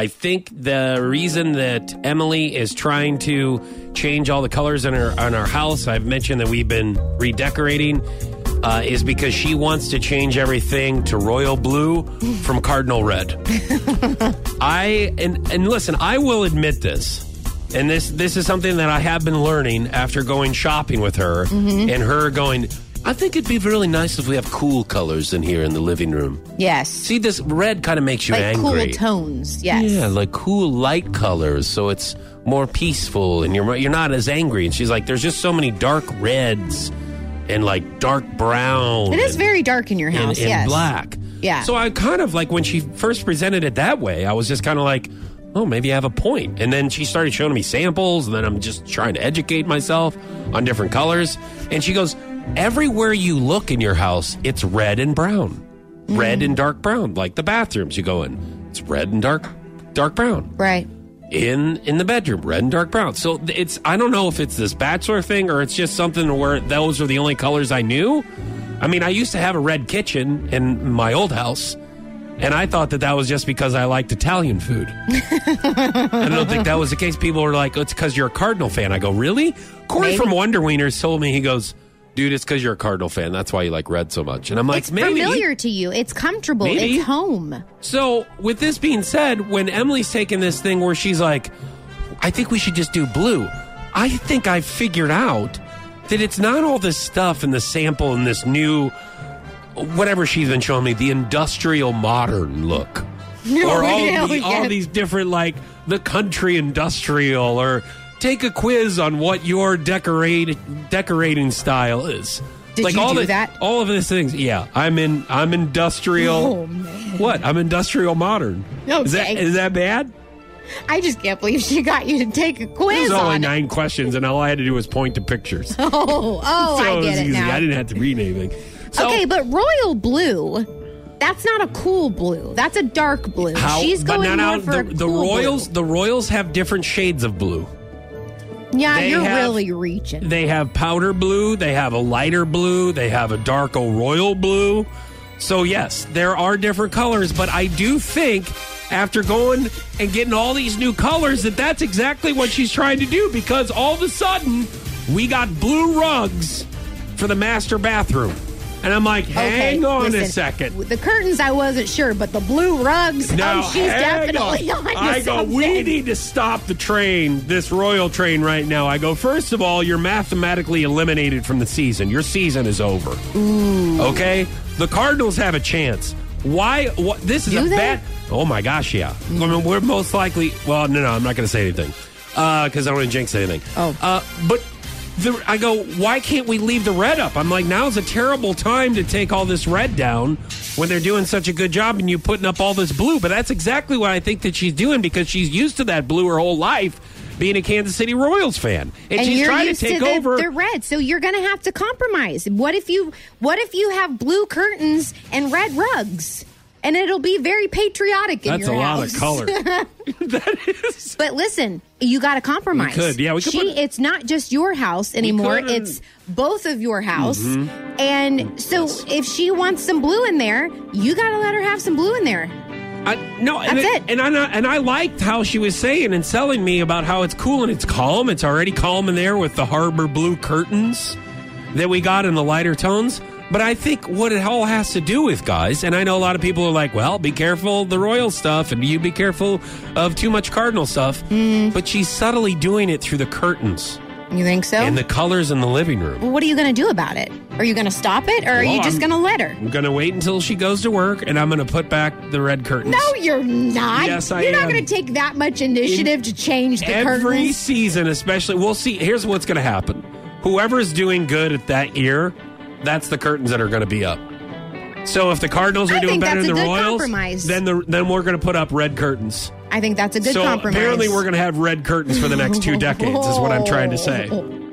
I think the reason that Emily is trying to change all the colors in her on our house, I've mentioned that we've been redecorating, uh, is because she wants to change everything to royal blue from cardinal red. I and and listen, I will admit this. And this this is something that I have been learning after going shopping with her and her going, I think it'd be really nice if we have cool colors in here in the living room. Yes. See, this red kind of makes you like angry. cool tones. Yes. Yeah, like cool light colors, so it's more peaceful, and you're you're not as angry. And she's like, "There's just so many dark reds, and like dark brown. It is and- very dark in your and, house. and yes. black. Yeah. So I kind of like when she first presented it that way, I was just kind of like, oh, maybe I have a point. And then she started showing me samples, and then I'm just trying to educate myself on different colors. And she goes, everywhere you look in your house, it's red and brown, red mm. and dark brown. Like the bathrooms you go in, it's red and dark, dark brown Right. in in the bedroom, red and dark brown. So it's I don't know if it's this bachelor thing or it's just something where those are the only colors I knew. I mean, I used to have a red kitchen in my old house, and I thought that that was just because I liked Italian food. I don't think that was the case. People were like, "It's because you're a Cardinal fan." I go, "Really?" Corey Maybe. from Wonder Wieners told me he goes, "Dude, it's because you're a Cardinal fan. That's why you like red so much." And I'm like, it's "Maybe." familiar to you. It's comfortable. Maybe. It's home. So, with this being said, when Emily's taking this thing where she's like, I think we should just do blue, I think I've figured out that it's not all this stuff in the sample and this new, whatever she's been showing me, the industrial modern look. or all, the, all these different, like the country industrial, or take a quiz on what your decorate, decorating style is. Did like you all do the, that? All of these things. Yeah, I'm in. I'm industrial. Oh, man. What? I'm industrial modern. Is that Okay. is that bad? I just can't believe she got you to take a quiz. It was only on it. nine questions, and all I had to do was point to pictures. Oh, oh, so I it was get it easy. now. I didn't have to read anything. So okay, but royal blue, that's not a cool blue. That's a dark blue. how? She's going now, more for the, a the Royals. blue. The Royals have different shades of blue. Yeah, they you're have- really reaching. They have powder blue. They have a lighter blue. They have a darker royal blue. So yes, there are different colors, but I do think after going and getting all these new colors that that's exactly what she's trying to do because all of a sudden we got blue rugs for the master bathroom. And I'm like, hang on a listen, second. The curtains, I wasn't sure, but the blue rugs, Now, oh, she's definitely on. on. I go, we need to stop the train, this royal train right now. I go, first of all, you're mathematically eliminated from the season. Your season is over. Okay? The Cardinals have a chance. Why? What, this is Do a they? bad. Oh my gosh, yeah. I mean, we're most likely. Well, no, no, I'm not going to say anything because I don't want to jinx anything. Oh. Uh, but the, I go, why can't we leave the red up? I'm like, now's a terrible time to take all this red down when they're doing such a good job and you putting up all this blue. But that's exactly what I think that she's doing because she's used to that blue her whole life, being a Kansas City Royals fan, and, and she's trying to take to the, over. the red, so you're going to have to compromise. What if you What if you have blue curtains and red rugs, and it'll be very patriotic in That's your a lot house. of color. that is. But listen, you got to compromise. We could, yeah, we could She, put- it's not just your house anymore. Mm-hmm. it's both of your house. And so, if she wants some blue in there, you got to let her have some blue in there. I, no, and That's it- it. And I and I liked how she was saying and selling me about how it's cool and it's calm. It's already calm in there with the harbor blue curtains that we got in the lighter tones. But I think what it all has to do with, guys, and I know a lot of people are like, well, be careful of the royal stuff and you be careful of too much cardinal stuff. Mm. But she's subtly doing it through the curtains You think so? and the colors in the living room. well, what are you going to do about it? Are you going to stop it, or are Well, you just going to let her? I'm going to wait until she goes to work and I'm going to put back the red curtains. No, you're not. Yes, I You're not going to take that much initiative to change the every curtains. season, especially. We'll see. Here's what's going to happen. Whoever's doing good at that year, that's the curtains that are going to be up. So if the Cardinals are I doing better than the Royals, compromise. then the then we're going to put up red curtains. I think that's a good so compromise. apparently we're going to have red curtains for the next two decades. Is what I'm trying to say.